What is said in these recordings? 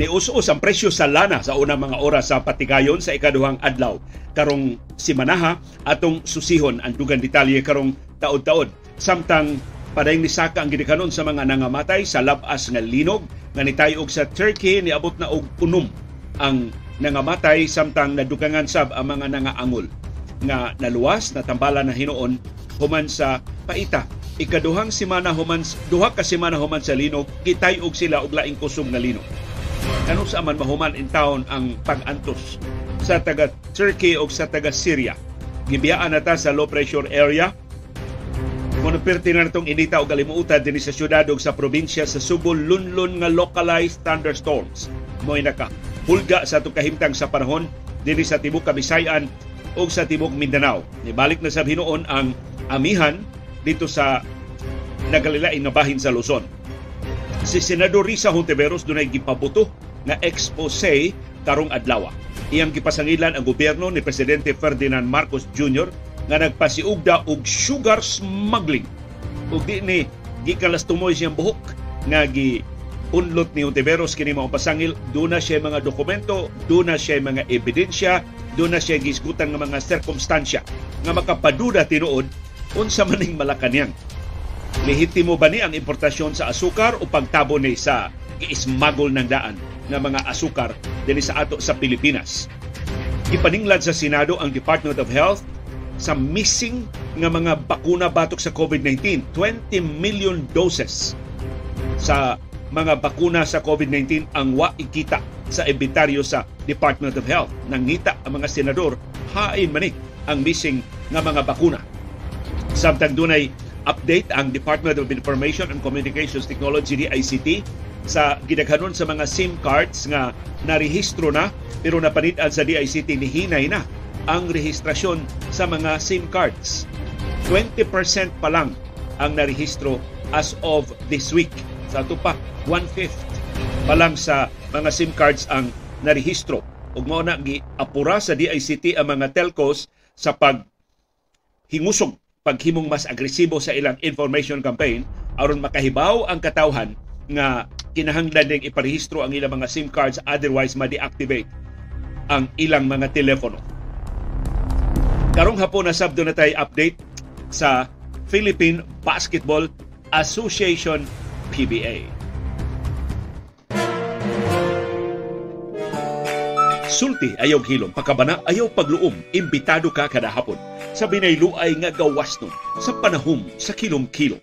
Nius-us ang presyo sa lana sa unang mga oras sa patigayon sa ikaduhang adlaw. Karong simanaha atong susihon ang dugang detalye karong taod-taod. Samtang padayong nisaka ang gidikanon sa mga nangamatay sa labas nga linog nga nitayog sa Turkey niabot na og unom ang nangamatay samtang nadugangan sab ang mga nangaangol nga naluwas na tambala na hinuon human sa paita ikaduhang semana human duha ka semana human sa linog kitay-og sila og laing kusog nga linog Kano sa man mahuman in town ang pag-antos sa taga Turkey o sa taga Syria. Gibiyaan nata sa low pressure area. Kung perti na natong inita o galimuutan din sa syudad o sa probinsya sa Subo, lunlun nga localized thunderstorms. Mo'y naka hulga sa itong kahimtang sa panahon din sa Tibok Kabisayan o sa Tibok Mindanao. Nibalik na sa hinoon ang amihan dito sa nagalilain nga bahin sa Luzon si Senador Risa Hontiveros dunay gipabuto nga expose karong adlaw. Iyang gipasangilan ang gobyerno ni Presidente Ferdinand Marcos Jr. nga nagpasiugda og sugar smuggling. Ug di ni gikalastumoy siyang buhok nga gi unlot ni Hontiveros kini mao pasangil do na siya mga dokumento, do na siya mga ebidensya, do na siya gisgutan nga mga sirkumstansya nga makapaduda tinuod unsa maning malakanyang Lehitimo ba ni ang importasyon sa asukar o pagtabo ni sa giismagol ng daan ng mga asukar din sa ato sa Pilipinas? Ipaninglad sa Senado ang Department of Health sa missing nga mga bakuna batok sa COVID-19. 20 million doses sa mga bakuna sa COVID-19 ang wa ikita sa inventaryo sa Department of Health. Nangita ang mga senador, hain manik ang missing nga mga bakuna. Samtang dunay update ang Department of Information and Communications Technology DICT sa gidaghanon sa mga SIM cards nga narehistro na pero napanitan sa DICT ni hinay na ang rehistrasyon sa mga SIM cards. 20% pa lang ang narehistro as of this week. Sa ito pa, one-fifth pa lang sa mga SIM cards ang narehistro. Ug mao na gi-apura sa DICT ang mga telcos sa pag hingusog paghimong mas agresibo sa ilang information campaign aron makahibaw ang katawhan nga kinahanglan ding iparehistro ang ilang mga SIM cards otherwise ma-deactivate ang ilang mga telepono. Karong hapon na sabdo na tayo update sa Philippine Basketball Association PBA. Sulti ayaw hilom, pakabana ayaw pagluom, imbitado ka kada hapon. Sa binayluay nga gawas nun. Sa panahom sa kilom-kilom.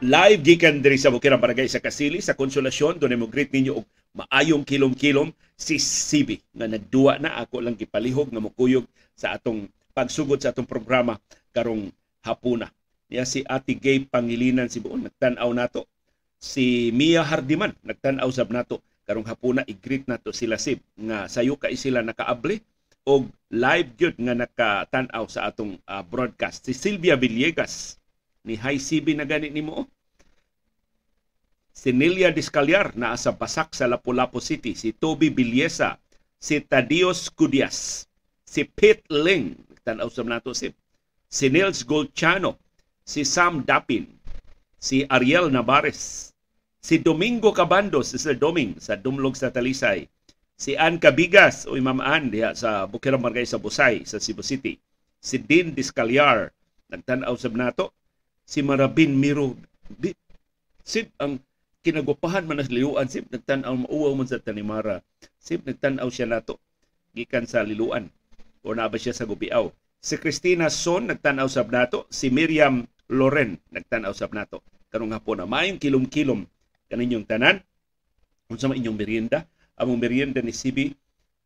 Live gikan diri sa Bukirang Barangay sa Kasili sa Konsolasyon doon mo greet ninyo og maayong kilom-kilom. Si Sibi nga nagduwa na ako lang gipalihog nga mukuyog sa atong pagsugod sa atong programa karong hapuna niya si Ate Gay Pangilinan si Buon nagtan-aw nato si Mia Hardiman nagtan-aw sab nato karong hapuna i-greet nato sila sib nga sayo kay sila nakaabli. Og live gyud nga nakatan-aw sa atong uh, broadcast. Si Silvia Villegas ni High CB na gani nimo si Nelia Discalyar na sa Basak sa Lapu-Lapu City. Si Toby Bilyesa si Tadios Cudias si Pete Ling tan-aw sa nato si si Nils Golchano si Sam Dapin, si Ariel Navarez, si Domingo Cabando, si Sir Doming sa Dumlog sa Talisay, si Ann Cabigas o Ma'am Ann diha sa Bukirang Barangay sa Busay sa Cebu City, si Dean Discalyar, nagtanaw sa nato, si Marabin Miro, di, sip ang kinagupahan man liluan sip nagtanaw mauwaw man sa Tanimara sip nagtanaw siya nato gikan sa liluan. O na ba siya sa Gubiaw? Si Christina Son nagtanaw sa nato si Miriam Loren nagtanaw sab nato karong hapon na maayong kilom-kilom kaninyong tanan unsa man inyong merienda among merienda ni Sibi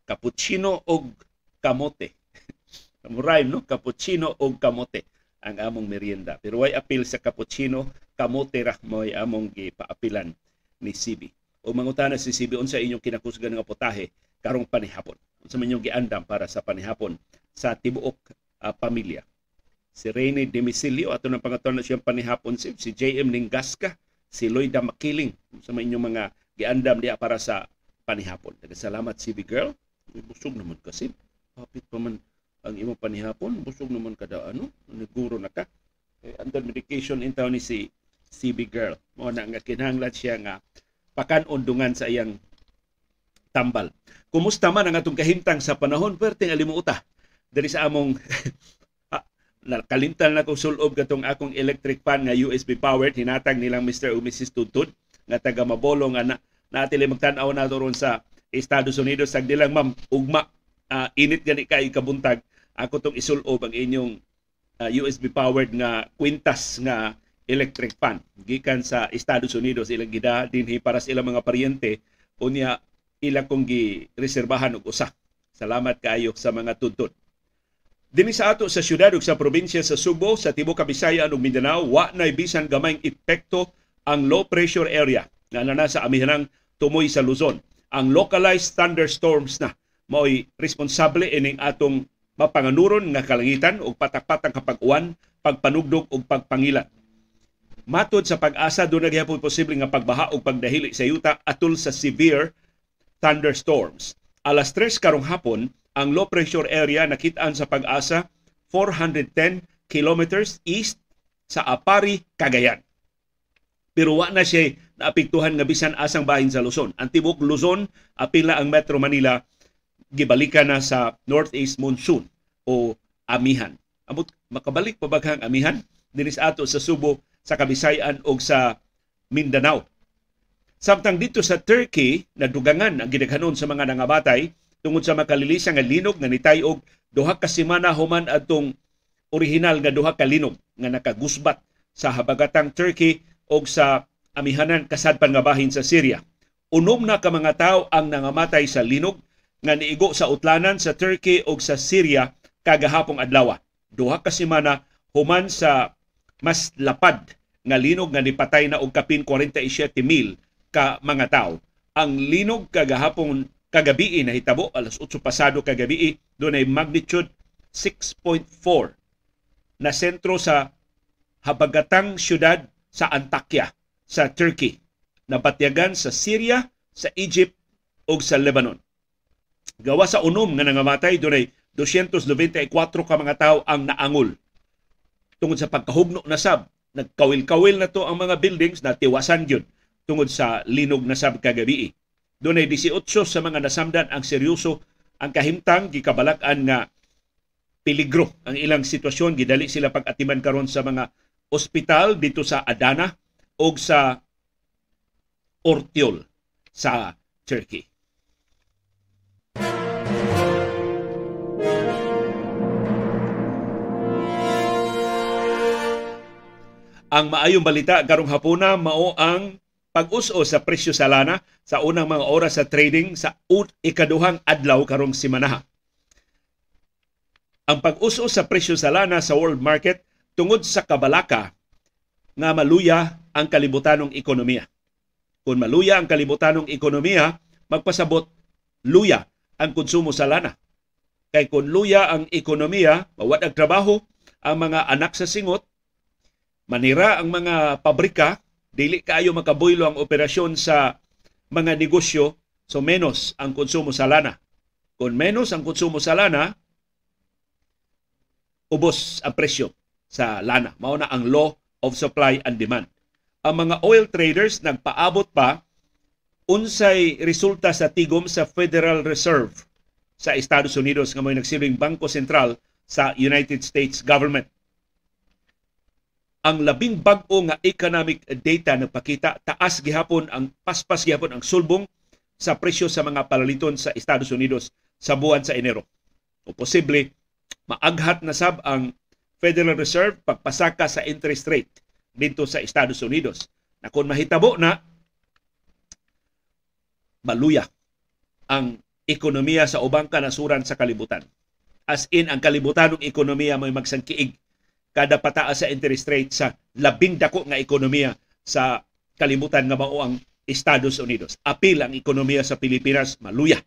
cappuccino og kamote Muray, no? Cappuccino o kamote ang among merienda. Pero way apil sa cappuccino, kamote ra mo ay among gipaapilan ni Sibi. O mangutana si Sibi, unsa inyong kinakusgan nga putahe karong panihapon? Unsa man inyong giandam para sa panihapon sa tibuok uh, pamilya? Si Rene Demisilio ato ng pangaton na siyang panihapon si, si JM Lingasca, si Lloyda Makiling sa inyong mga giandam diya para sa panihapon. Salamat CB Girl. Busog naman kasi. Kapit pa man ang imong panihapon. Busog naman kada ano. Naguro na ka. Eh, under medication in ni si CB girl. Mo na nga kinahanglan siya nga pakanundungan sa iyang tambal. Kumusta man ang atong kahimtang sa panahon perting alimuota diri sa among nakalimtan na kong sulob katong akong electric fan nga USB powered hinatag nilang Mr. o Mrs. Tutut nga taga Mabolo nga na, natili magtan-aw na ron sa Estados Unidos sag dilang ma'am ugma uh, init gani kay kabuntag ako tong isulob ang inyong uh, ah, USB powered nga kwintas nga electric fan gikan sa Estados Unidos ilang gida dinhi para sa ilang mga paryente unya ilang kong gi reserbahan og usa salamat kaayo sa mga tudtod Dini sa ato sa syudad ug sa probinsya sa Subo, sa tibuok Kabisayan ug Mindanao, wa nay bisan gamayng epekto ang low pressure area na nana sa amihanang tumoy sa Luzon. Ang localized thunderstorms na mao'y responsable ining atong mapanganuron nga kalangitan ug patak-patang kapag-uwan, pagpanugdog ug pagpangilat. Matod sa pag-asa do na gyapon posible nga pagbaha ug pagdahili sa yuta atol sa severe thunderstorms. Alas 3 karong hapon, ang low pressure area nakitaan sa pag-asa 410 kilometers east sa Apari, Cagayan. Pero wa na siya naapektuhan nga bisan asang bahin sa Luzon. Ang tibok Luzon, apila ang Metro Manila, gibalikan na sa northeast monsoon o amihan. Amot makabalik pa baghang amihan dinis ato sa Subo, sa Kabisayan o sa Mindanao. Samtang dito sa Turkey, nadugangan ang gidaghanon sa mga nangabatay tungod sa makalilisa nga linog nga nitay og duha ka semana human adtong original nga duha ka linog nga nakagusbat sa habagatang Turkey og sa amihanan kasadpan nga bahin sa Syria. Unom na ka mga tawo ang nangamatay sa linog nga niigo sa utlanan sa Turkey og sa Syria kagahapong adlaw. Duha ka semana human sa mas lapad nga linog nga nipatay na og kapin 47,000 ka mga tawo. Ang linog kagahapon kagabi na hitabo alas 8 pasado kagabi doon ay magnitude 6.4 na sentro sa habagatang syudad sa Antakya sa Turkey na batyagan sa Syria, sa Egypt ug sa Lebanon. Gawa sa unom nga nangamatay doon ay 294 ka mga tawo ang naangol. Tungod sa pagkahugno na sab, nagkawil-kawil na to ang mga buildings na tiwasan gyud tungod sa linog na sab kagabi. Doon ay 18 sa mga nasamdan ang seryoso ang kahimtang gikabalak-an nga peligro ang ilang sitwasyon gidali sila pag-atiman karon sa mga ospital dito sa Adana o sa Ortiol sa Turkey. Ang maayong balita karong hapuna mao ang pag-us-o sa presyo sa lana sa unang mga oras sa trading sa ikaduhang adlaw karong simanaha. Ang pag-us-o sa presyo sa lana sa world market tungod sa kabalaka nga maluya ang kalibutanong ekonomiya. Kung maluya ang kalibutanong ekonomiya, magpasabot luya ang konsumo sa lana. Kay kung luya ang ekonomiya, mawad ang trabaho, ang mga anak sa singot, manira ang mga pabrika, dili kaayo makaboylo ang operasyon sa mga negosyo, so menos ang konsumo sa lana. Kung menos ang konsumo sa lana, ubos ang presyo sa lana. Mao na ang law of supply and demand. Ang mga oil traders nagpaabot pa unsay resulta sa tigom sa Federal Reserve sa Estados Unidos nga may nagsilbing Bangko Sentral sa United States government ang labing bag-o nga economic data nagpakita taas gihapon ang paspas gihapon ang sulbong sa presyo sa mga palaliton sa Estados Unidos sa buwan sa Enero. O posible maaghat na sab ang Federal Reserve pagpasaka sa interest rate dito sa Estados Unidos. Na kung mahitabo na maluya ang ekonomiya sa ubang kanasuran sa kalibutan. As in, ang kalibutan ng ekonomiya may magsangkiig kada pataas sa interest rate sa labing dako nga ekonomiya sa kalibutan nga mao ang Estados Unidos. Apil ang ekonomiya sa Pilipinas maluya.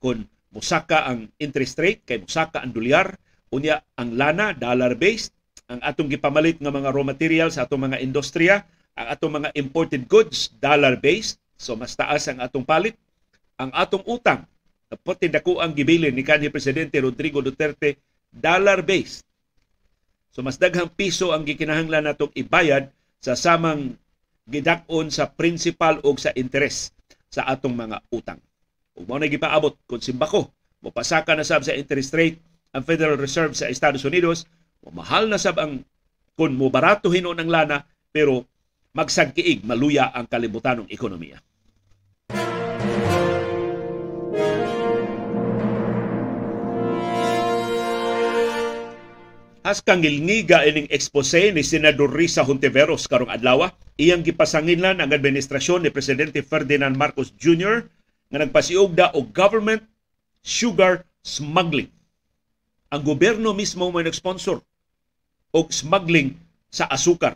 Kung musaka ang interest rate kay musaka ang dolyar, unya ang lana dollar based, ang atong gipamalit nga mga raw materials sa atong mga industriya, ang atong mga imported goods dollar based, so mas taas ang atong palit. Ang atong utang, pati dako ang gibilin ni kanhi presidente Rodrigo Duterte dollar based So mas daghang piso ang gikinahanglan natong ibayad sa samang gidak-on sa principal o sa interes sa atong mga utang. Ug mao na gipaabot kung simbako mopasaka na sab sa interest rate ang Federal Reserve sa Estados Unidos, mahal na sab ang kung mo barato hinon ang lana pero magsagkiig maluya ang kalibutanong ekonomiya. As kang ngilngiga ining expose ni Senador Risa Hontiveros karong adlaw, iyang gipasanginlan ang administrasyon ni Presidente Ferdinand Marcos Jr. nga nagpasiugda og government sugar smuggling. Ang gobyerno mismo may nag-sponsor og smuggling sa asukar.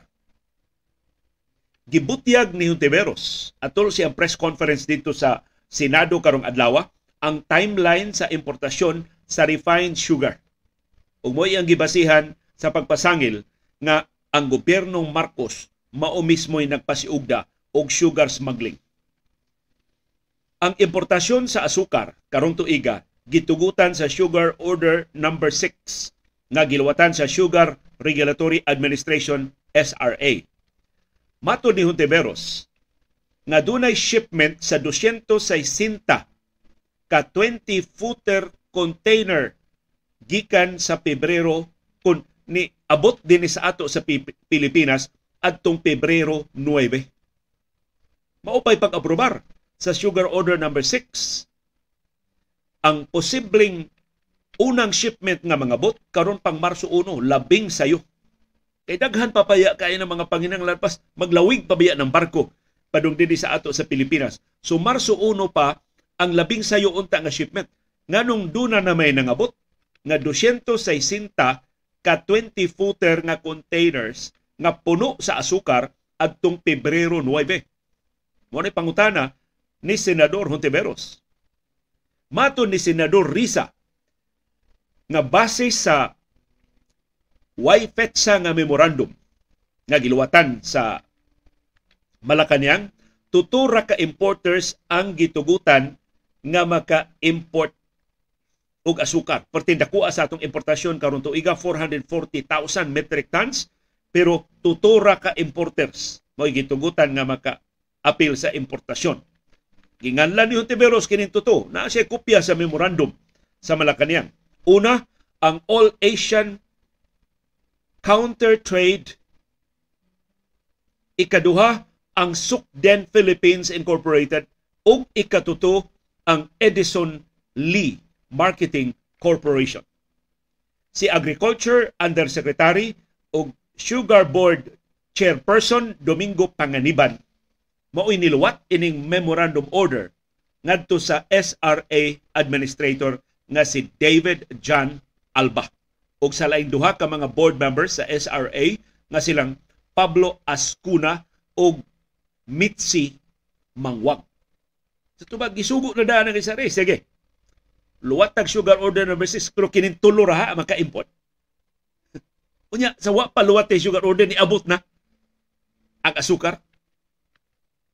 Gibutyag ni Hontiveros atol siyang press conference dito sa Senado karong adlaw ang timeline sa importasyon sa refined sugar ug mo ang gibasihan sa pagpasangil nga ang gobyernong Marcos mao mismo'y nagpasiugda og sugar smuggling. Ang importasyon sa asukar karong tuiga gitugutan sa Sugar Order number no. 6 nga giluwatan sa Sugar Regulatory Administration SRA. Mato ni Hontiveros nga dunay shipment sa 260 ka 20 footer container gikan sa Pebrero kun ni abot din sa ato sa Pilipinas adtong Pebrero 9. Maupay pag-aprobar sa Sugar Order number no. 6 ang posibleng unang shipment nga mga bot karon pang Marso 1 labing sayo. Kay daghan papaya kay ng mga panginahanglan pas maglawig pabiya ng barko padung dinhi sa ato sa Pilipinas. So Marso 1 pa ang labing sayo unta nga shipment. Nganong duna na may nangabot nga 260 ka 20 footer nga containers nga puno sa asukar adtong Pebrero 9. Mo ni pangutana ni Senador Hontiveros. Mato ni Senador Risa nga base sa YFETSA nga memorandum nga giluwatan sa Malacañang, tutura ka importers ang gitugutan nga maka-import og asukar. Perti dakuha sa atong importasyon karon tuiga 440,000 metric tons pero tutura ka importers mo gitugutan nga maka apil sa importasyon. Ginganlan ni Hontiveros kining tuto na siya kopya sa memorandum sa Malacañang. Una, ang All Asian Counter Trade ikaduha ang Sukden Philippines Incorporated ug ikatuto ang Edison Lee Marketing Corporation. Si Agriculture Undersecretary ug Sugar Board Chairperson Domingo Panganiban mao'y niluwat ining memorandum order ngadto sa SRA Administrator nga si David John Alba. ug sa laing duha ka mga board members sa SRA nga silang Pablo Ascuna ug Mitzi Mangwag. Sa tubag gisugo na daan ang SRA, sige luwatag sugar order number 6 pero kining tulo ra maka-import. Unya sa wa pa luwat sugar order ni abot na ang asukar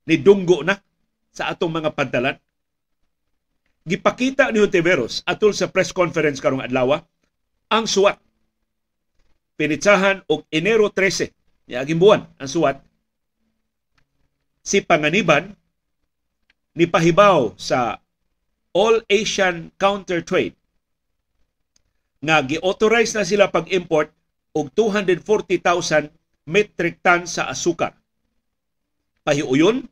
ni dunggo na sa atong mga pantalan. Gipakita ni Hontiveros atol sa press conference karong adlaw ang suwat. Pinitsahan og Enero 13, niaging buwan ang suwat. Si Panganiban ni pahibaw sa All Asian Counter Trade nga gi-authorize na sila pag-import og 240,000 metric ton sa asukar. Pahiuyon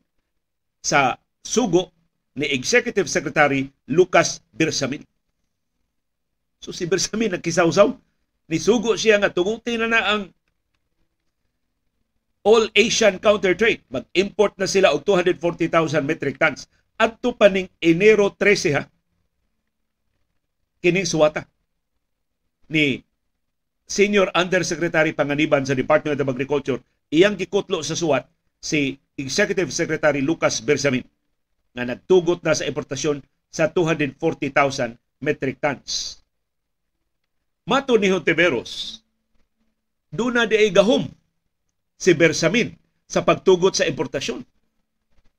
sa sugo ni Executive Secretary Lucas Birsamin. So si Birsamin nagkisawsaw, ni sugo siya nga tunguti na na ang All Asian Counter Trade. Mag-import na sila og 240,000 metric tons adto pa ning Enero 13 ha kining suwata ni Senior Undersecretary Panganiban sa Department of Agriculture iyang gikutlo sa suwat si Executive Secretary Lucas Bersamin nga nagtugot na sa importasyon sa 240,000 metric tons. Mato ni Hontiveros, doon na di gahom si Bersamin sa pagtugot sa importasyon.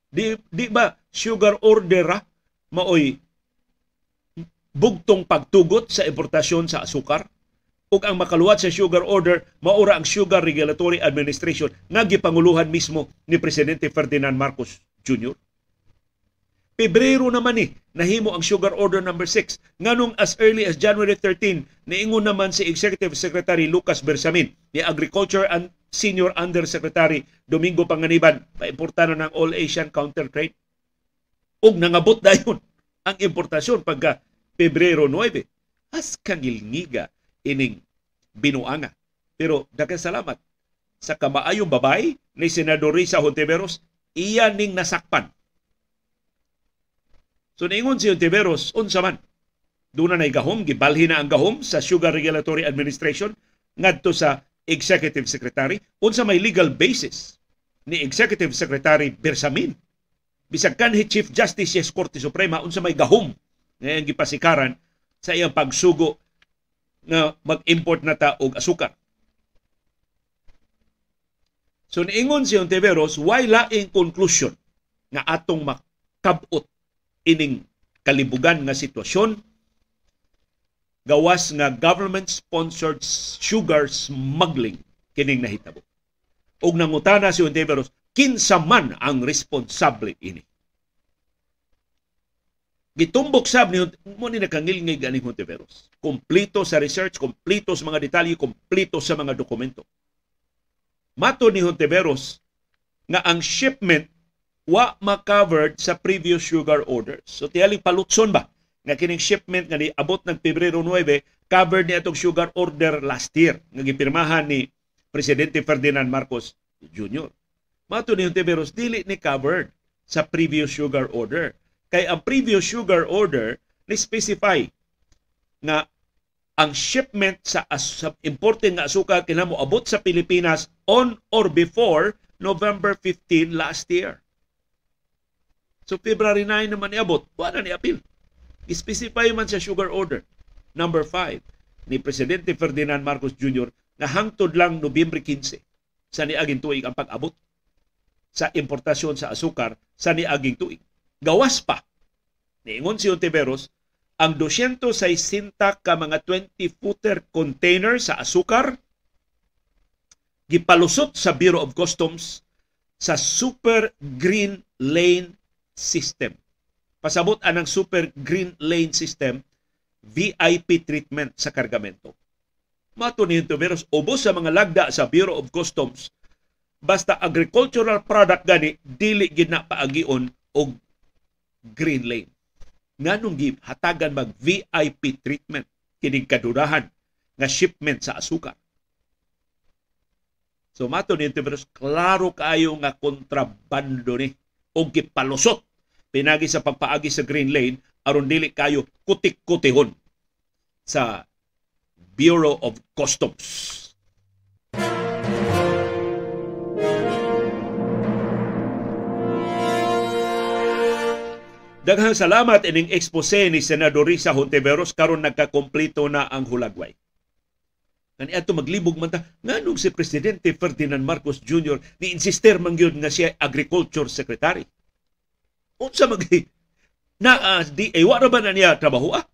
Di, di ba sugar order ra maoy bugtong pagtugot sa importasyon sa asukar? ug ang makaluwat sa sugar order maura ang Sugar Regulatory Administration nga gipanguluhan mismo ni presidente Ferdinand Marcos Jr. Pebrero naman ni nahimo ang Sugar Order number 6 nganong as early as January 13 niingon naman si Executive Secretary Lucas Bersamin ni Agriculture and Senior Undersecretary Domingo Panganiban. Paimportan ng All Asian Counter Trade. Ug nangabot dayon ang importasyon pagka Pebrero 9 as kangilngiga ining binuanga. Pero daghang salamat sa kamaayong babay ni Senador Risa Hontiveros iya ning nasakpan. So niingon si Ontiveros, unsa man. Doon na gahom, gibalhin na ang gahom sa Sugar Regulatory Administration ngadto sa Executive Secretary. Unsa may legal basis ni Executive Secretary Bersamin. Bisag kanhi Chief Justice sa Korte Suprema, unsa may gahom ngayon gipasikaran sa iyang pagsugo na mag-import na ta og asukar. So niingon si Ontiveros, why laing conclusion nga atong makabot ining kalibugan nga sitwasyon gawas nga government-sponsored sugar smuggling kining nahitabo. Og nangutana si Ontiveros, kinsa man ang responsable ini. Gitumbok sab ni mo ni nakangilngig ani Hontiveros. Kompleto sa research, kompleto sa mga detalye, kompleto sa mga dokumento. Mato ni Hontiveros nga ang shipment wa ma-covered sa previous sugar orders. So tiyali palutson ba nga kining shipment nga niabot ng Pebrero 9 covered ni atong sugar order last year nga gipirmahan ni Presidente Ferdinand Marcos Jr. Mato ni Hontiveros dili ni covered sa previous sugar order. Kay ang previous sugar order ni specify nga ang shipment sa, sa imported nga asukal kinahanglan abot sa Pilipinas on or before November 15 last year. So February 9 naman niabot, wala ni apil. I-specify man sa sugar order. Number 5 ni Presidente Ferdinand Marcos Jr. na hangtod lang Nobyembre 15 sa niaging tuig ang pag-abot sa importasyon sa asukar sa niaging tuig. Gawas pa, niingon si Ontiveros, ang 260 ka mga 20-footer container sa asukar gipalusot sa Bureau of Customs sa Super Green Lane system. Pasabot anang super green lane system, VIP treatment sa kargamento. Mato ni Tuberos, ubos sa mga lagda sa Bureau of Customs, basta agricultural product gani, dili gid na og green lane. Nganong gi hatagan mag VIP treatment kining kadurahan nga shipment sa asukar. So mato ni Tuberos, klaro kaayo nga kontrabando ni o gipalusot pinagi sa pagpaagi sa green lane aron dili kayo kutik-kutihon sa Bureau of Customs. Daghang salamat ining expose ni Senador Risa Hontiveros karon nagkakompleto na ang hulagway. Kani ato maglibog man ta nganong si presidente Ferdinand Marcos Jr. ni insister man nga siya agriculture secretary unsa mag na uh, di ay wala ba na niya trabaho ah?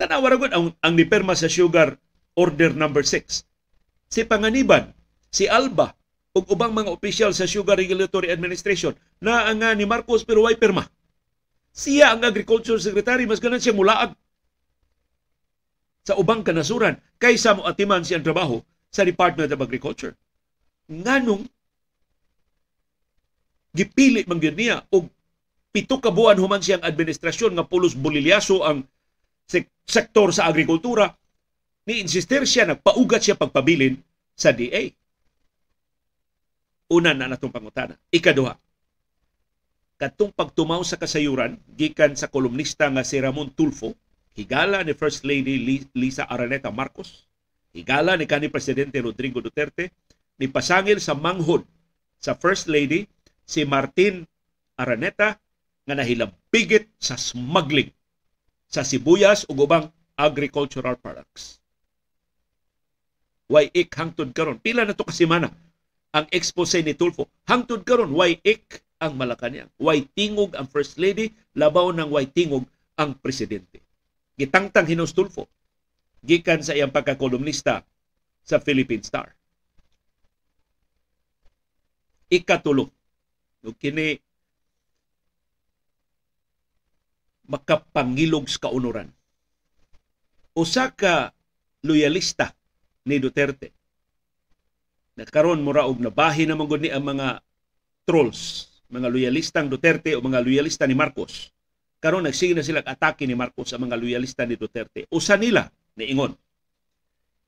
Tanawa ra ang, ang niperma sa sugar order number 6. Si Panganiban, si Alba, ug ubang mga opisyal sa Sugar Regulatory Administration na ang ni Marcos pero way perma. Siya ang Agriculture Secretary, mas ganan siya mulaag sa ubang kanasuran kaysa mo atiman siyang trabaho sa Department of Agriculture. Nganong gipili man gyud niya og pito ka buwan human siyang administrasyon nga pulos bulilyaso ang sektor sa agrikultura ni insister siya nagpaugat siya pagpabilin sa DA. Una na natong pangutana. Ikaduha, katong pagtumaw sa kasayuran gikan sa kolumnista nga si Ramon Tulfo, higala ni First Lady Lisa Araneta Marcos, higala ni kanhi Presidente Rodrigo Duterte, ni pasangil sa manghod sa First Lady si Martin Araneta nga nahilabigit sa smuggling sa sibuyas ug ubang agricultural products. Why ik hangtod karon? Pila na to kasimana ang expose ni Tulfo. Hangtod karon why ik ang Malacanang. Why tingog ang First Lady, labaw ng why tingog ang Presidente. Gitangtang hinos Tulfo gikan sa iyang pagkakolumnista sa Philippine Star. Ikatulo, kini makapangilog sa kaunuran. Usa ka loyalista ni Duterte. Nagkaroon mura og nabahi na ni ang mga trolls, mga loyalistang Duterte o mga loyalista ni Marcos. Karon nagsige na sila atake ni Marcos sa mga loyalista ni Duterte. Usa nila niingon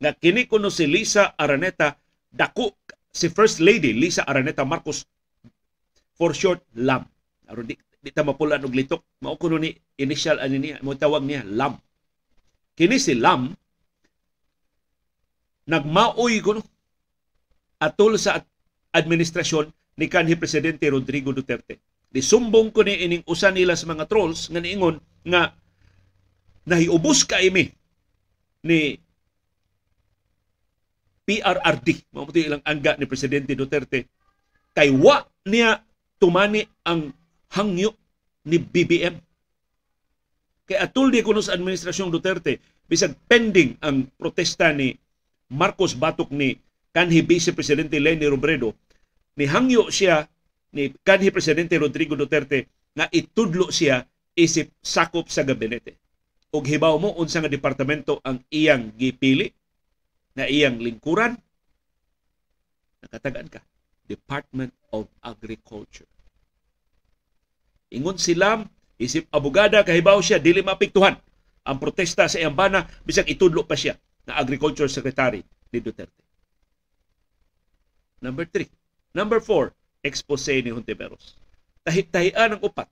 nga kini kuno si Lisa Araneta dako si First Lady Lisa Araneta Marcos for short LAM. Aron di, di ta mapulan og litok. Mao kuno ni initial ani niya mo tawag niya LAM. Kini si LAM nagmaoy kuno atol sa administrasyon ni kanhi presidente Rodrigo Duterte. Disumbong ko ni ining usa nila sa mga trolls nga niingon nga nahiubos ka imi ni PRRD, mao ilang angga ni presidente Duterte kay wa niya tumani ang hangyo ni BBM. Kay atul di kuno sa administrasyong Duterte bisag pending ang protesta ni Marcos Batok ni kanhi Vice Presidente Leni Robredo ni hangyo siya ni kanhi Presidente Rodrigo Duterte nga itudlo siya isip sakop sa gabinete. Ug hibaw mo unsa nga departamento ang iyang gipili na iyang lingkuran, nakatagaan ka, Department of Agriculture. Ingon sila, isip abogada, kahibaw siya, dili mapiktuhan ang protesta sa iyang bana, bisag itudlo pa siya na Agriculture Secretary ni Duterte. Number three. Number four, expose ni Hontiveros. Tahit-tahian ang upat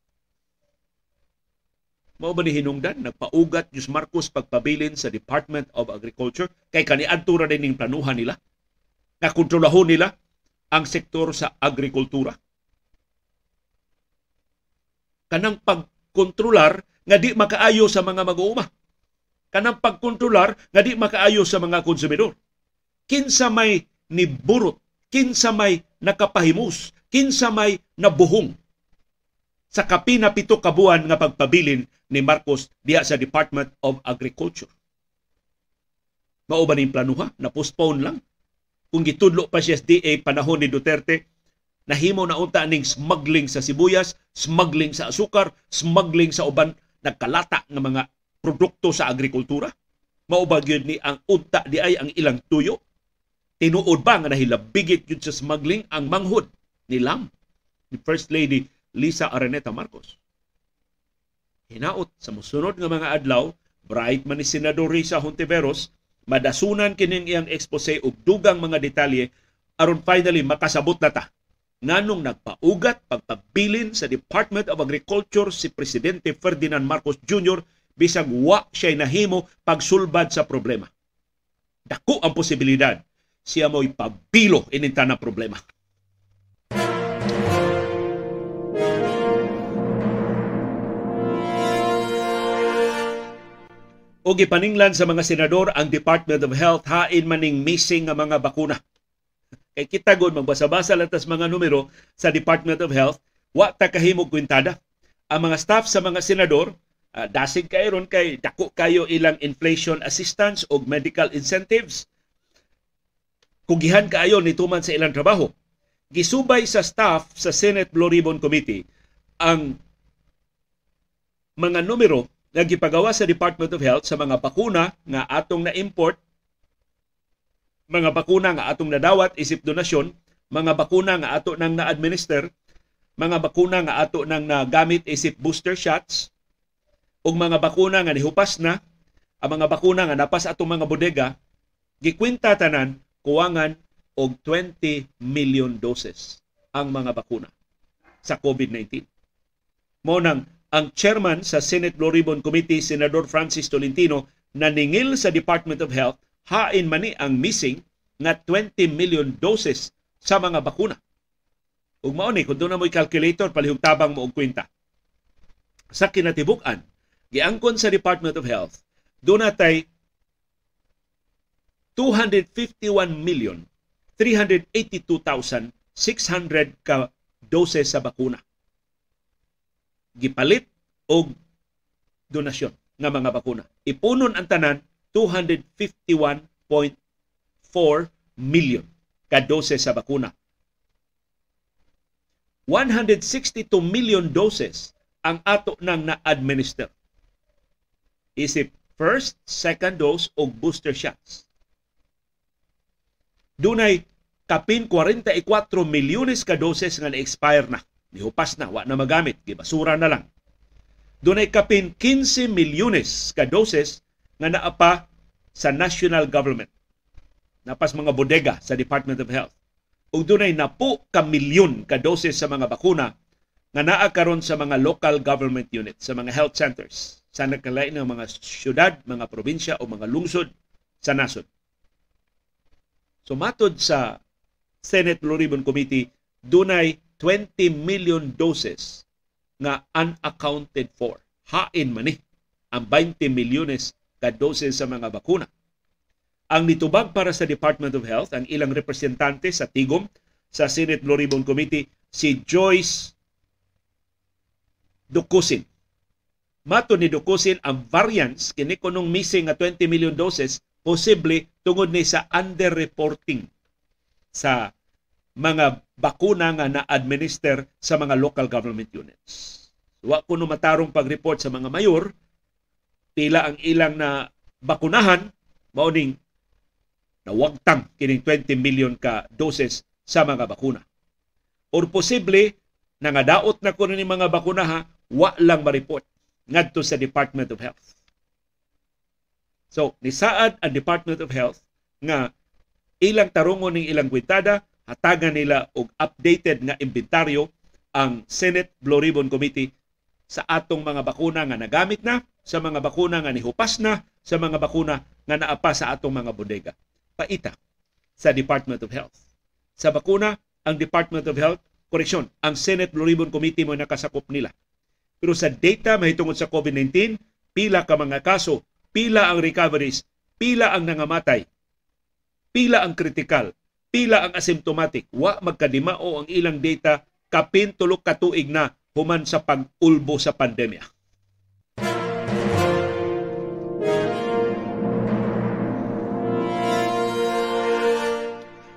mao ba ni hinungdan nagpaugat Jus Marcos pagpabilin sa Department of Agriculture kay kaniadto ra din planuhan nila nga kontrolahon nila ang sektor sa agrikultura. Kanang pagkontrolar nga di makaayo sa mga mag-uuma. Kanang pagkontrolar nga di makaayo sa mga konsumidor. Kinsa may niburot, kinsa may nakapahimus, kinsa may nabuhong sa kapina pito kabuan nga pagpabilin ni Marcos diya sa Department of Agriculture. Mao ba ning planuha? Na-postpone lang. Kung gitudlo pa siya sa panahon ni Duterte, nahimo na unta ning smuggling sa sibuyas, smuggling sa asukar, smuggling sa uban nagkalata ng mga produkto sa agrikultura. Mao ba gyud ni ang unta di ay ang ilang tuyo? Tinuod ba nga nahilabigit yun sa smuggling ang manghod ni Lam, ni First Lady Lisa Araneta Marcos. Hinaot sa musunod nga mga adlaw, bright man ni Senador Risa Hontiveros, madasunan kining iyang expose og dugang mga detalye aron finally makasabot na ta nganong nagpaugat pagpabilin sa Department of Agriculture si Presidente Ferdinand Marcos Jr. bisag wa siya nahimo pagsulbad sa problema. Dako ang posibilidad siya mo'y pabilo ininta na problema. o gipaninglan sa mga senador ang Department of Health hain maning missing nga mga bakuna. Kay kita gud magbasa-basa lang tas mga numero sa Department of Health, wa ta kahimog kwintada. Ang mga staff sa mga senador uh, dasig kay ron kay dako kayo ilang inflation assistance o medical incentives. Kugihan kaayo ni tuman sa ilang trabaho. Gisubay sa staff sa Senate Blue Ribbon Committee ang mga numero nagipagawa sa Department of Health sa mga bakuna nga atong na-import, mga bakuna nga atong nadawat isip donasyon, mga bakuna nga ato nang na-administer, mga bakuna nga ato nang nagamit isip booster shots, ug mga bakuna nga nihupas na, ang mga bakuna nga napas atong mga bodega, gikwinta tanan kuwangan og 20 million doses ang mga bakuna sa COVID-19. Mo nang ang chairman sa Senate Blue Committee, Senador Francis Tolentino, naningil sa Department of Health hain mani ang missing nga 20 million doses sa mga bakuna. Ug mao ni kun na mo'y calculator palihog tabang mo og kwenta. Sa kinatibuk-an, giangkon sa Department of Health, doon natay 251 million 382,600 ka doses sa bakuna gipalit og donasyon nga mga bakuna. Ipunon ang tanan 251.4 million ka doses sa bakuna. 162 million doses ang ato nang na-administer. Isip first, second dose o booster shots. Dunay kapin 44 milyones ka doses nga na-expire na. Nihupas na, wa na magamit, gibasura na lang. Dunay kapin 15 milyones ka doses nga naa pa sa national government. Napas mga bodega sa Department of Health. Ug dunay napo ka milyon ka doses sa mga bakuna nga naa karon sa mga local government units, sa mga health centers, sa nagkalain ng mga syudad, mga probinsya o mga lungsod sa nasod. So matod sa Senate Blue Ribbon Committee, dunay 20 million doses nga unaccounted for. Hain man ni ang 20 milyones ka doses sa mga bakuna. Ang nitubag para sa Department of Health, ang ilang representante sa tigom sa Senate Blue Committee, si Joyce Dukusin. Mato ni Dukusin ang variance kini kunong missing nga 20 million doses posible tungod ni sa underreporting sa mga bakuna nga na-administer sa mga local government units. Wa kuno matarong pag-report sa mga mayor pila ang ilang na bakunahan mao ning nawagtang kining 20 million ka doses sa mga bakuna. Or posible nangadaot na kuno ni mga bakuna ha, wa lang ma-report ngadto sa Department of Health. So, nisaad ang Department of Health nga ilang tarungon ning ilang kwentada, hatagan nila og updated nga inventaryo ang Senate Blue Ribbon Committee sa atong mga bakuna nga nagamit na, sa mga bakuna nga nihupas na, sa mga bakuna nga naapa sa atong mga bodega. Paita sa Department of Health. Sa bakuna, ang Department of Health, koreksyon, ang Senate Blue Ribbon Committee mo nakasakop nila. Pero sa data mahitungod sa COVID-19, pila ka mga kaso, pila ang recoveries, pila ang nangamatay, pila ang critical, pila ang asymptomatic, wa magkadimao ang ilang data kapin tulok katuig na human sa pag-ulbo sa pandemya.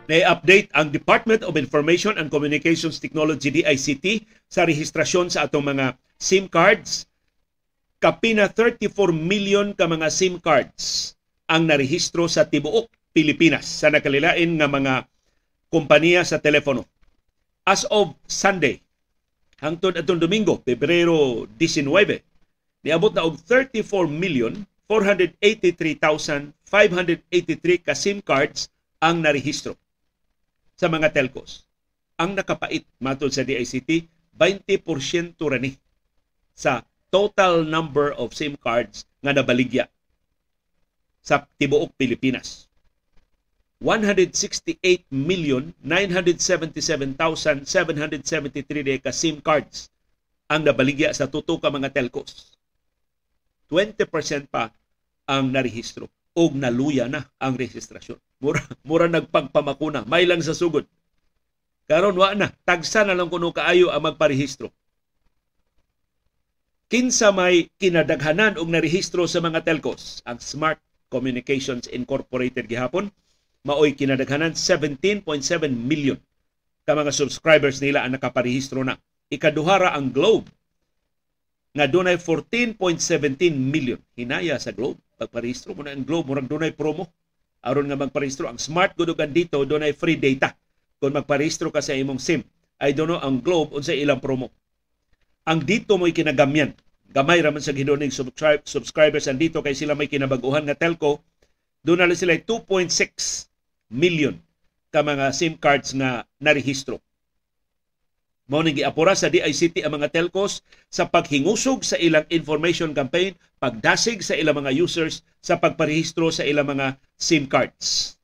Na-update ang Department of Information and Communications Technology DICT sa rehistrasyon sa atong mga SIM cards. Kapina 34 million ka mga SIM cards ang narehistro sa tibuok Pilipinas sa nakalilain nga mga kompanya sa telepono. As of Sunday, hangtod atong Domingo, Pebrero 19, niabot na og 34 million 483,583 ka SIM cards ang narehistro sa mga telcos. Ang nakapait matod sa DICT, 20% rani sa total number of SIM cards nga nabaligya sa tibuok Pilipinas. 168 million 977,773 ka SIM cards ang nabaligya sa tuto ka mga telcos. 20% pa ang narehistro o naluya na ang rehistrasyon. Mura, mura nagpagpamakuna, may lang sa sugod. Karon wa na, tagsa na lang kuno kaayo ang magparehistro. Kinsa may kinadaghanan og narehistro sa mga telcos, ang Smart Communications Incorporated gihapon maoy kinadaghanan 17.7 million. Ka mga subscribers nila ang nakaparehistro na. Ikaduhara ang Globe nga dunay 14.17 million. Hinaya sa Globe. Pagparehistro mo na ang Globe murag dunay promo. Aron nga magparehistro. Ang smart gudugan dito dunay free data. Kung magparehistro ka sa imong SIM I don't know ang Globe unsa ilang promo. Ang dito mo'y kinagamyan. Gamay raman sa ginuning subscribe, subscribers ang dito kay sila may kinabaguhan nga telco. Doon na sila 2.6 million ka mga SIM cards nga narehistro. Mao ning giapura sa DICT ang mga telcos sa paghingusog sa ilang information campaign, pagdasig sa ilang mga users sa pagparehistro sa ilang mga SIM cards.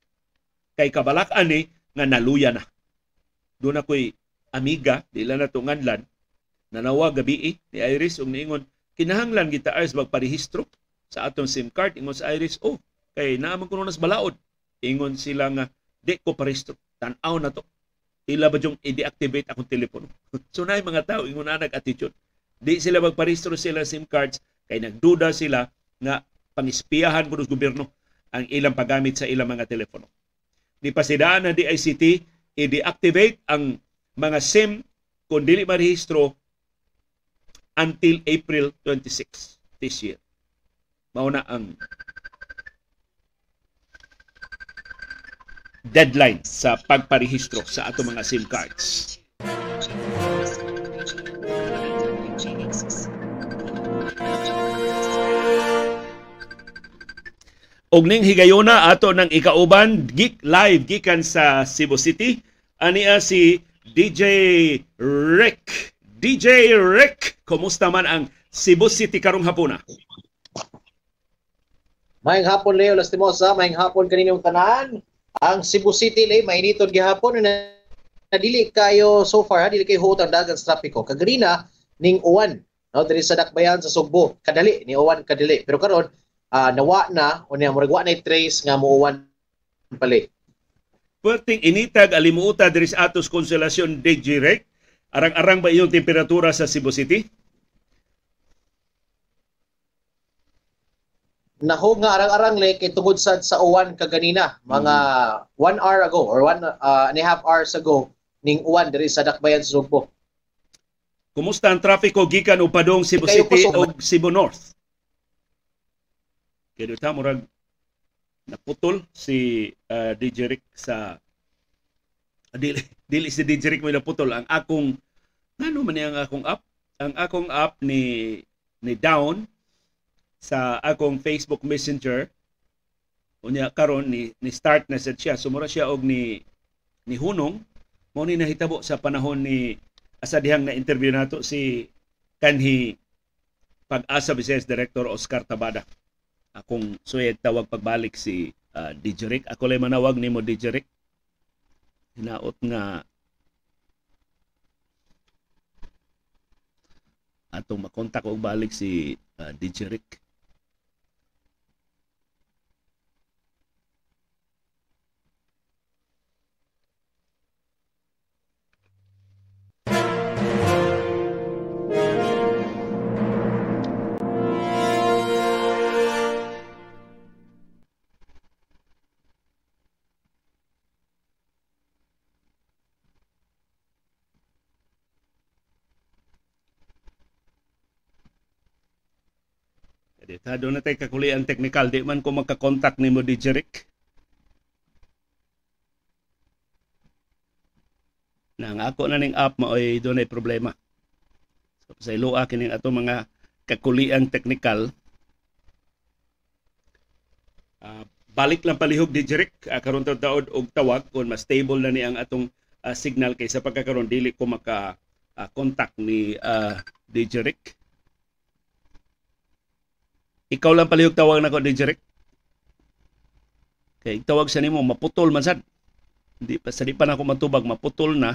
Kay kabalak ani nga naluya na. Doon ako'y amiga, dila na tunganlan, nanawa gabi ni Iris ug niingon kinahanglan kita Iris magparehistro sa atong SIM card ingon sa Iris oh kay naaman kuno nas balaod ingon sila nga di ko parehistro tan-aw na to ila ba yung i-deactivate akong telepono so na mga tao ingon na nag-attitude di sila magparehistro sila SIM cards kay nagduda sila nga pangispiyahan ko ng gobyerno ang ilang paggamit sa ilang mga telepono. Ni pasidaan ng DICT i-deactivate ang mga SIM kung dili marehistro until April 26 this year. Mauna ang deadline sa pagparehistro sa ato mga SIM cards. Og ning higayona ato ng ikauban Geek Live gikan sa Cebu City ania si DJ Rick. DJ Rick, kumusta man ang Cebu City karong hapuna? Maayong hapon Leo Lastimosa, maayong hapon kaninyong tanan. Ang Cebu City lay mainitod gihapon na nadili kayo so far, dili kayo huot ang dagan sa trapiko. Kagrina ning uwan no diri sa dakbayan sa Sugbo. Kadali ni uwan kadali. Pero karon uh, nawa na o niya murag wa na trace nga muuwan pali. Perting initag alimuota diri sa atos konselasyon DJ Rek. Arang-arang ba iyong temperatura sa Cebu City? Naho nga arang-arang le kay tungod sad sa uwan kaganina mga mm. one hour ago or one uh, and a half hours ago ning uwan diri sa Dakbayan sa Sugbo. Kumusta ang trafiko gikan upadong Cebu City o Cebu North? Kaya ta murag naputol si uh, DJ Rick sa dili, dili si DJ Rick mo naputol ang akong ano man ang akong app ang akong app ni ni down sa akong Facebook Messenger. Unya karon ni ni start na sad siya. Sumura siya og ni ni hunong. Mo ni nahitabo sa panahon ni asa dihang na interview nato si kanhi pag-asa Business Director Oscar Tabada. Akong suyad tawag pagbalik si uh, DJ Rick. Ako lay manawag ni mo DJ Rick. Hinaot nga atong makontak og balik si uh, DJ Rick. Ta do na tay kakulian technical di man ko magka-contact nimo di Jeric. Na ako na ning app maoy dunay problema. So, sa iloa kining ato mga kakulian technical uh, balik lang palihog di Jeric uh, karon taud og tawag kung mas stable na ni ang atong uh, signal kaysa pagkakaron dili ko maka uh, contact ni uh, di Jeric ikaw lang palihog tawag na ko ni Jeric. Kay tawag sa nimo maputol man sad. Hindi pa sa di pa na ako matubag maputol na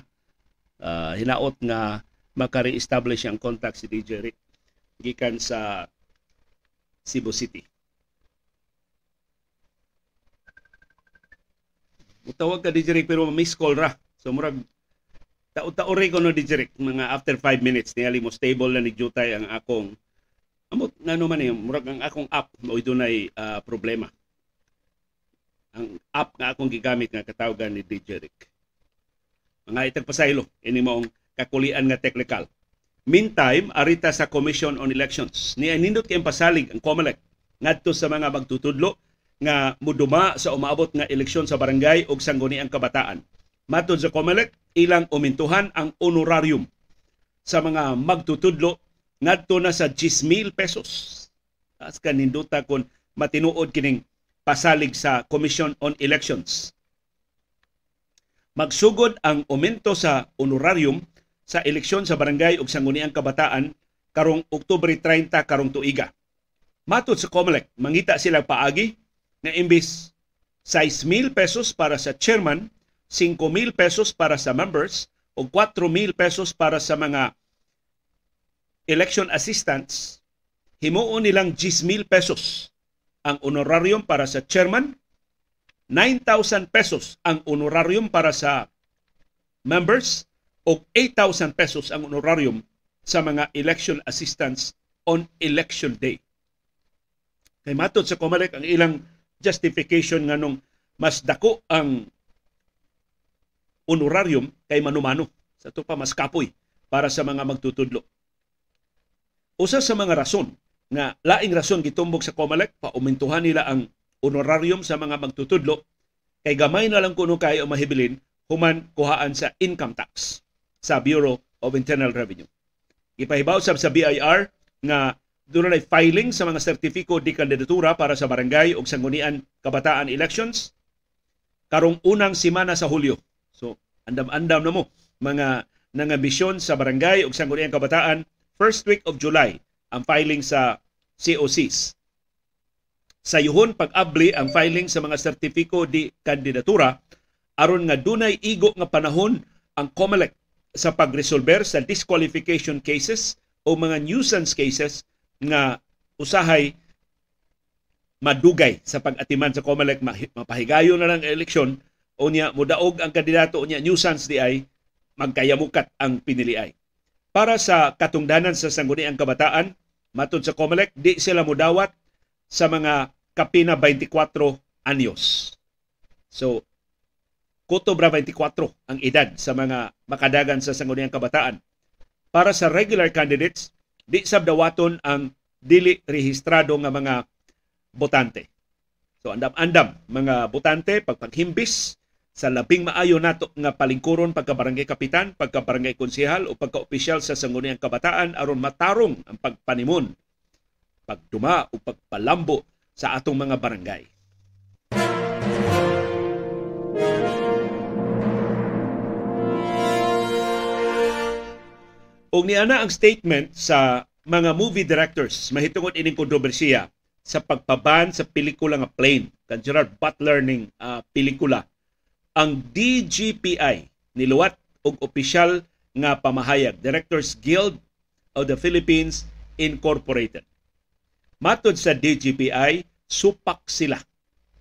uh, hinaot nga maka-re-establish ang contact si DJ Rick gikan sa Cebu City. Utawag ka DJ Rick pero miss call ra. So murag taon-taon ko no DJ Rick mga after 5 minutes niyali mo stable na ni Jutay ang akong Amot nga naman eh, murag ang akong app mo dunay uh, problema. Ang app nga akong gigamit nga katawagan ni DJ Rick. Mga itag pasaylo, ini maong kakulian nga technical. Meantime, arita sa Commission on Elections. Ni nindot kay pasalig ang COMELEC ngadto sa mga magtutudlo nga muduma sa umaabot nga eleksyon sa barangay ug sangguniang kabataan. Matod sa COMELEC, ilang umintuhan ang honorarium sa mga magtutudlo ngadto na sa 10,000 pesos. As kaninduta kon matinuod kining pasalig sa Commission on Elections. Magsugod ang aumento sa honorarium sa eleksyon sa barangay ug sangguniang kabataan karong Oktubre 30 karong tuiga. Matod sa COMELEC, mangita sila paagi na imbis 6,000 pesos para sa chairman, 5,000 pesos para sa members o 4,000 pesos para sa mga election assistants, himuon nilang 10,000 pesos ang honorarium para sa chairman, 9,000 pesos ang honorarium para sa members, o 8,000 pesos ang honorarium sa mga election assistants on election day. Kay matod sa Comelec ang ilang justification nganong mas dako ang honorarium kay manumano sa to pa mas kapoy para sa mga magtutudlo. Usa sa mga rason nga laing rason gitumbok sa COMELEC paumintuhan nila ang honorarium sa mga magtutudlo kay gamay na lang kuno kay o mahibilin human kuhaan sa income tax sa Bureau of Internal Revenue. Ipahibaw sab sa BIR nga doon na filing sa mga sertifiko di kandidatura para sa barangay o sanggunian kabataan elections karong unang simana sa Hulyo. So, andam-andam na mo mga nangambisyon sa barangay o sanggunian kabataan first week of July ang filing sa COCs. Sa yuhon pag-abli ang filing sa mga sertifiko di kandidatura aron nga dunay igo nga panahon ang COMELEC sa pagresolber sa disqualification cases o mga nuisance cases nga usahay madugay sa pag-atiman sa COMELEC mapahigayon na lang ang eleksyon o niya mudaog ang kandidato o niya nuisance di ay magkayamukat ang piniliay. Para sa katungdanan sa sangguniang kabataan, matod sa COMELEC, di sila mudawat sa mga kapina 24 anyos. So, Kotobra 24 ang edad sa mga makadagan sa sangguniang kabataan. Para sa regular candidates, di sabdawaton ang dili rehistrado nga mga botante. So andam-andam mga botante pagpaghimbis sa labing maayo nato nga palingkuron pagka barangay kapitan, pagka barangay konsehal o pagka opisyal sa sangguniang kabataan aron matarong ang pagpanimon, pagduma o pagpalambo sa atong mga barangay. Og niana ang statement sa mga movie directors mahitungod ining kontrobersiya sa pagpaban sa pelikula nga Plane kan Gerard Butler ning uh, pelikula ang DGPI niluwat og opisyal nga pamahayag Directors Guild of the Philippines Incorporated Matod sa DGPI supak sila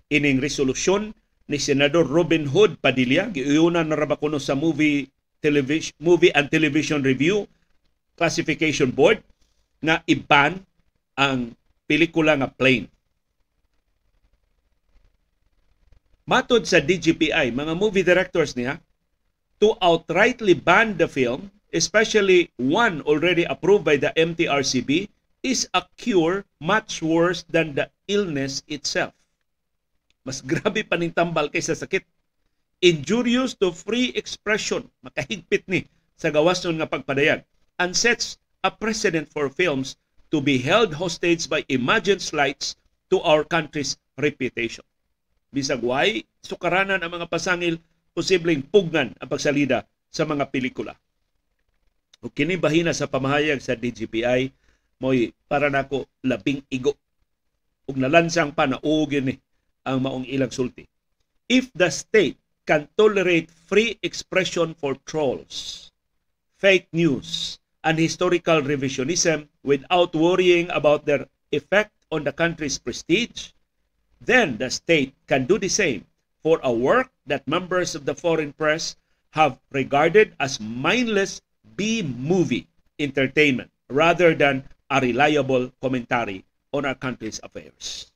ining resolusyon ni Senador Robin Hood Padilla giuyunan na ra kuno sa movie television movie and television review Classification Board na iban ang pelikula nga plane. Matod sa DGPI, mga movie directors niya, to outrightly ban the film, especially one already approved by the MTRCB, is a cure much worse than the illness itself. Mas grabe pa ning tambal kaysa sakit. Injurious to free expression, makahigpit ni sa gawason nga pagpadayag and sets a precedent for films to be held hostage by imagined slights to our country's reputation. Bisag why sukaranan ang mga pasangil posibleng pugnan ang pagsalida sa mga pelikula. O kini bahina sa pamahayag sa DGPI mo'y para nako labing igo. Ug nalansang pa na ni ang maong ilang sulti. If the state can tolerate free expression for trolls, fake news, and historical revisionism without worrying about their effect on the country's prestige, then the state can do the same for a work that members of the foreign press have regarded as mindless B-movie entertainment rather than a reliable commentary on our country's affairs.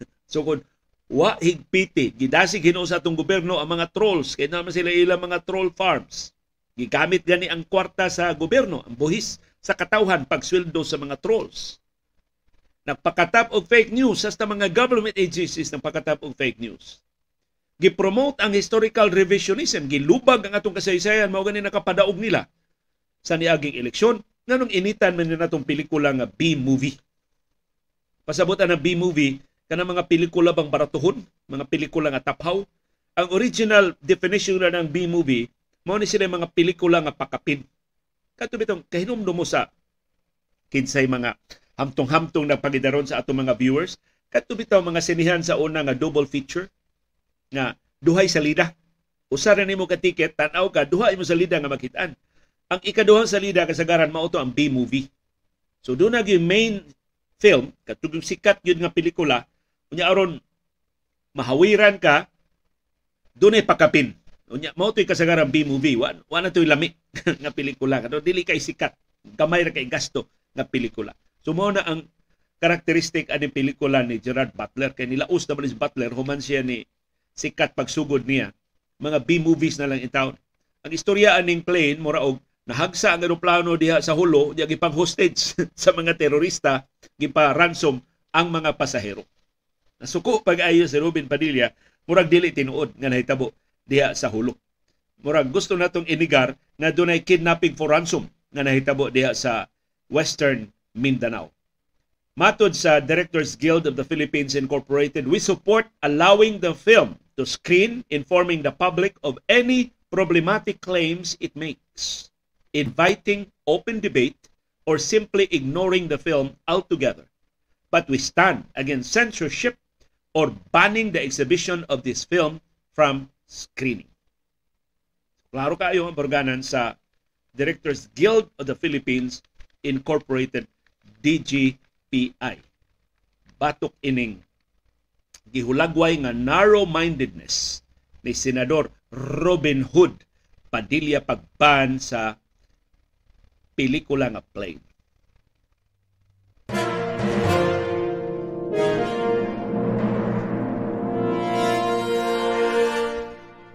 so kung wa higpiti, gidasig hinuo sa atong gobyerno ang mga trolls, kaya naman sila ilang mga troll farms. Gigamit gani ang kwarta sa gobyerno, ang buhis sa katawhan pagsweldo sa mga trolls. Nagpakatap og fake news sa mga government agencies ng pakatap og fake news. Gipromote ang historical revisionism, gilubag ang atong kasaysayan mao gani nakapadaog nila sa niaging eleksyon nganong initan man nila natong pelikula nga B-movie. Pasabot ang B-movie kana mga pelikula bang baratuhon, mga pelikula nga taphaw. Ang original definition na ng B-movie mao ni sila mga pelikula nga pakapin. Kato bitong kahinumdum mo sa kinsay mga hamtong-hamtong na pagidaron sa atong mga viewers. Kato bitaw mga sinihan sa una nga double feature nga duhay salida. Usa ra nimo ka ticket, tan-aw ka, duha imo salida nga makitaan. Ang ikaduhang salida kasagaran mao to ang B-movie. So doon na yung main film, katugong sikat yun nga pelikula, unya aron mahawiran ka, doon ay pakapin. Unya mao toy kasagaran B-movie, wa wa na toy lami nga pelikula kadto dili kay sikat. Gamay ra kay gasto nga pelikula. Mao na ang karakteristik ani pelikula ni Gerard Butler. Kay nilaos naman si Butler human siya ni sikat pagsugod niya. Mga B-movies na lang in ang istorya aning plane mura og nahagsa ang eroplano diha sa hulo diya gipang hostage sa mga terorista gipa ransom ang mga pasahero. Nasuko pag-ayo si Ruben Padilla murag dili tinuod nga nahitabo diha sa hulo. Murag gusto natong inigar nga dunay kidnapping for ransom nga nahitabo diha sa Western Mindanao Matod sa Directors Guild of the Philippines Incorporated, we support allowing the film to screen, informing the public of any problematic claims it makes, inviting open debate, or simply ignoring the film altogether. But we stand against censorship or banning the exhibition of this film from screening. Klaro kayo ang sa Directors Guild of the Philippines Incorporated, DG PI. Batok ining gihulagway nga narrow-mindedness ni Senador Robin Hood Padilla pagban sa pelikula nga Plane.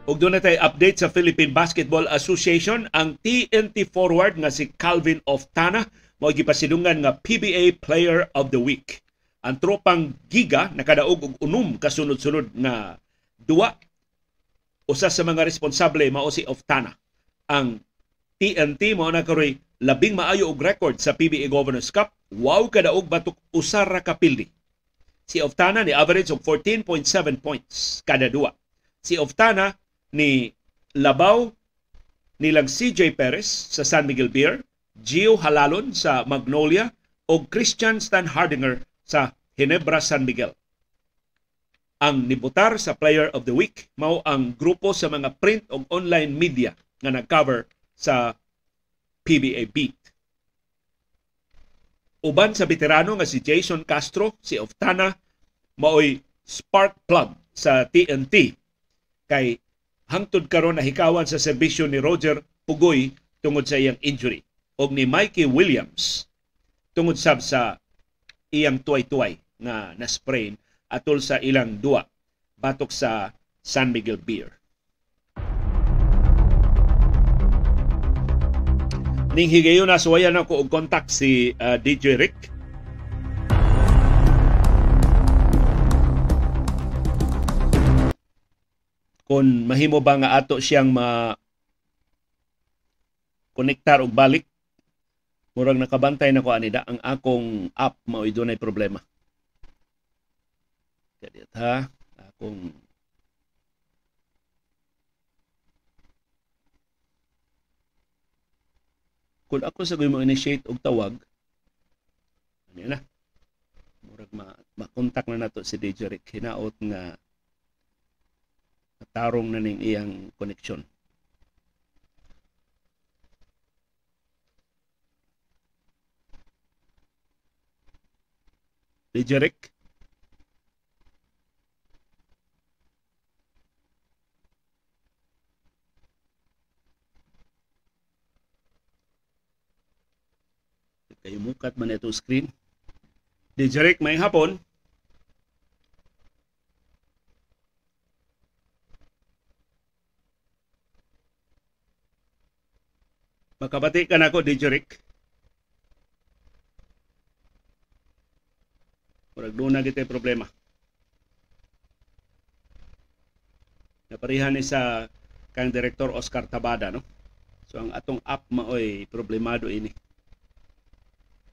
Ug doon na tayo update sa Philippine Basketball Association, ang TNT forward nga si Calvin Oftana mao gipasidungan nga PBA Player of the Week. Ang tropang Giga nakadaog og unom kasunod-sunod nga duwa usa sa mga responsable mao si Oftana. Ang TNT mao na karoy labing maayo og record sa PBA Governors Cup, wow kadaog batok usa ra ka pildi. Si Oftana ni average og 14.7 points kada duwa. Si Oftana ni Labaw nilang CJ Perez sa San Miguel Beer, Gio Halalon sa Magnolia o Christian Stan Hardinger sa Hinebra San Miguel. Ang nibutar sa Player of the Week mao ang grupo sa mga print o online media nga nag-cover sa PBA Beat. Uban sa veterano nga si Jason Castro, si Oftana, maoy spark plug sa TNT kay hangtod karon nahikawan sa serbisyo ni Roger Pugoy tungod sa iyang injury og ni Mikey Williams tungod sab sa iyang tuway-tuway nga na-sprain atol sa ilang duwa batok sa San Miguel Beer. Ning higayon na suwayan ako og contact si uh, DJ Rick kung mahimo ba nga ato siyang ma konektar og balik murag nakabantay na ko anida ang akong app mao dunay problema. Kadit ha? Akong kung ako sa mo initiate og tawag ano na murag ma makontak na nato si DJ Rick hinaot nga tarong na ning iyang koneksyon. Rick? Kayo mukat man itong screen. Rick, may hapon. Makabati ka na ako, DJ Murag doon na kita problema. Naparihan ni sa kang Director Oscar Tabada, no? So ang atong app maoy problemado ini.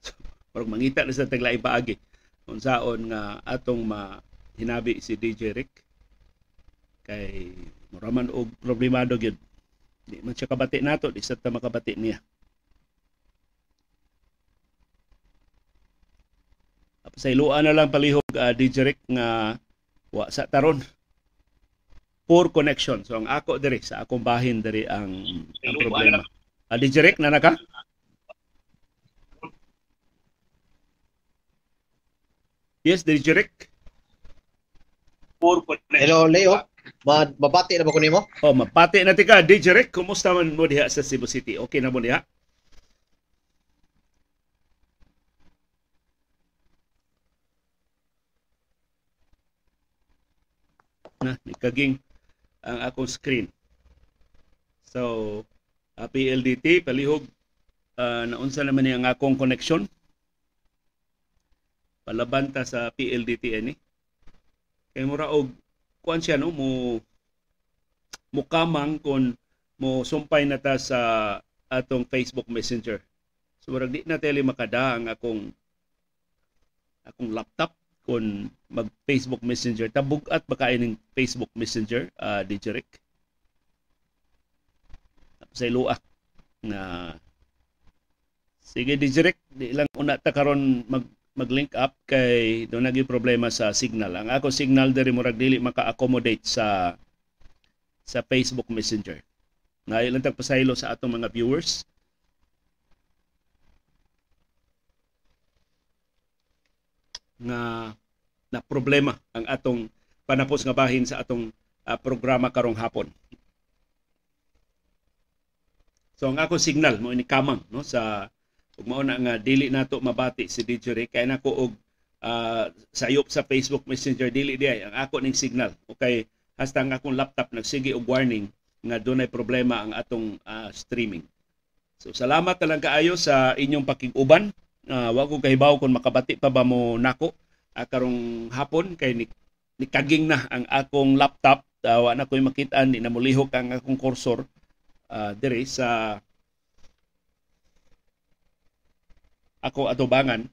So, murag mangita na sa taglay paagi. Kung saon nga atong ma hinabi si DJ Rick kay muraman og problemado gyud Di man siya kabati nato, di sa ta makabati niya. Sa iluan na lang palihog uh, DJ Rick nga wa sa taron. Poor connection. So ang ako diri sa akong bahin diri ang, ang problema. Uh, DJ Rick na naka? Yes, Rick. Poor connection. Hello, Leo. Mabati na ba ko nimo? Oh, mabati na tika. Rick, kumusta man mo diha sa Cebu City? Okay na mo diha? Na nikaging ang akong screen. So, uh, PLDT palihog uh, naunsa naman ang akong connection. Palabanta sa PLDT ani. Kay mura og kuan siya no mo mukamang kon mo sumpay na ta sa atong Facebook Messenger. So murag di na tele makada ang akong akong laptop kon mag Facebook Messenger tabugat ba kay ning Facebook Messenger uh, Digirek sa iluak na sige Digirek di lang una ta karon mag mag-link up kay do naging problema sa signal. Ang ako signal diri murag dili maka-accommodate sa sa Facebook Messenger. Na ilang tagpasaylo sa atong mga viewers nga na problema ang atong panapos nga bahin sa atong uh, programa karong hapon. So ang ako signal mo ini kamang no sa ug mao na nga dili nato mabati si DJ Rick kay nako og uh, sayop sa Facebook Messenger dili di ang ako ning signal. Okay, hasta ang akong laptop nagsige og warning nga dunay problema ang atong uh, streaming. So salamat na lang kaayo sa inyong pakiguban. Uh, wa ko kahibaw kung makabati pa ba mo nako. Uh, karong hapon kay ni, nikaging na ang akong laptop. Uh, wa na ko'y makita ni namulihok ang akong cursor. Uh, dire sa ako atubangan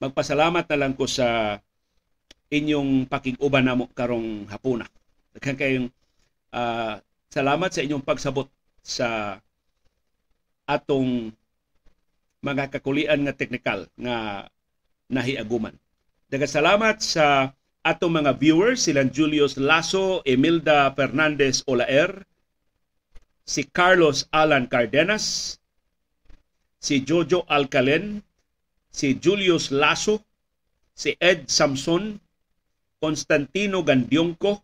magpasalamat na lang ko sa inyong pakiguban namo karong hapuna daghan kayong uh, salamat sa inyong pagsabot sa atong mga kakulian nga teknikal nga nahiaguman. Daga salamat sa atong mga viewers, silang Julius Lasso, Emilda Fernandez Olaer, si Carlos Alan Cardenas, si Jojo Alcalen, si Julius Lasso, si Ed Samson, Constantino Gandiongco,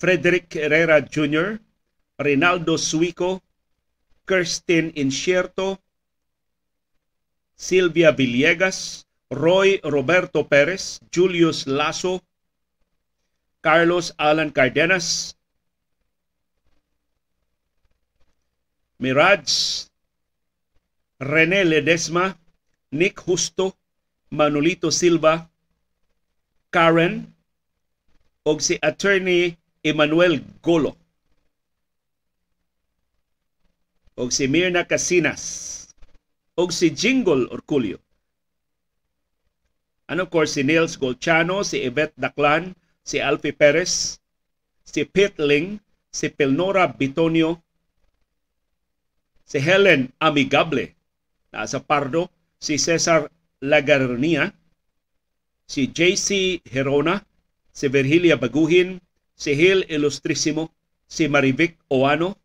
Frederick Herrera Jr., Rinaldo Suico, Kirsten Incierto, Silvia Villegas, Roy Roberto Perez, Julius Lasso, Carlos Alan Cardenas, Miraj, Rene Ledesma, Nick Justo, Manolito Silva, Karen, og si Attorney Emmanuel Golo. Og si Mirna Casinas og si Jingle Orculio. Of course, si Nils Golchano, si Yvette Daclan, si Alfie Perez, si Pete Ling, si Pilnora Bitonio, si Helen Amigable, nasa Pardo, si Cesar Lagarnia, si JC Herona, si Virgilia Baguhin, si Hil Ilustrisimo, si Marivic Oano,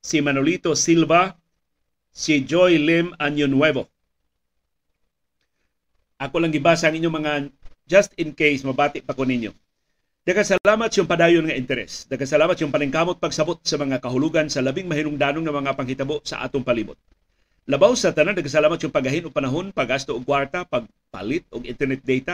si Manolito Silva, si Joy Lim Anyo Nuevo. Ako lang gibasa ang inyong mga just in case mabati pa ko ninyo. Daga salamat yung padayon nga interes. Daga salamat yung paningkamot pagsabot sa mga kahulugan sa labing mahinungdanong nga mga panghitabo sa atong palibot. Labaw sa tanan daga salamat yung pagahin og panahon, paggasto og kwarta, pagpalit og internet data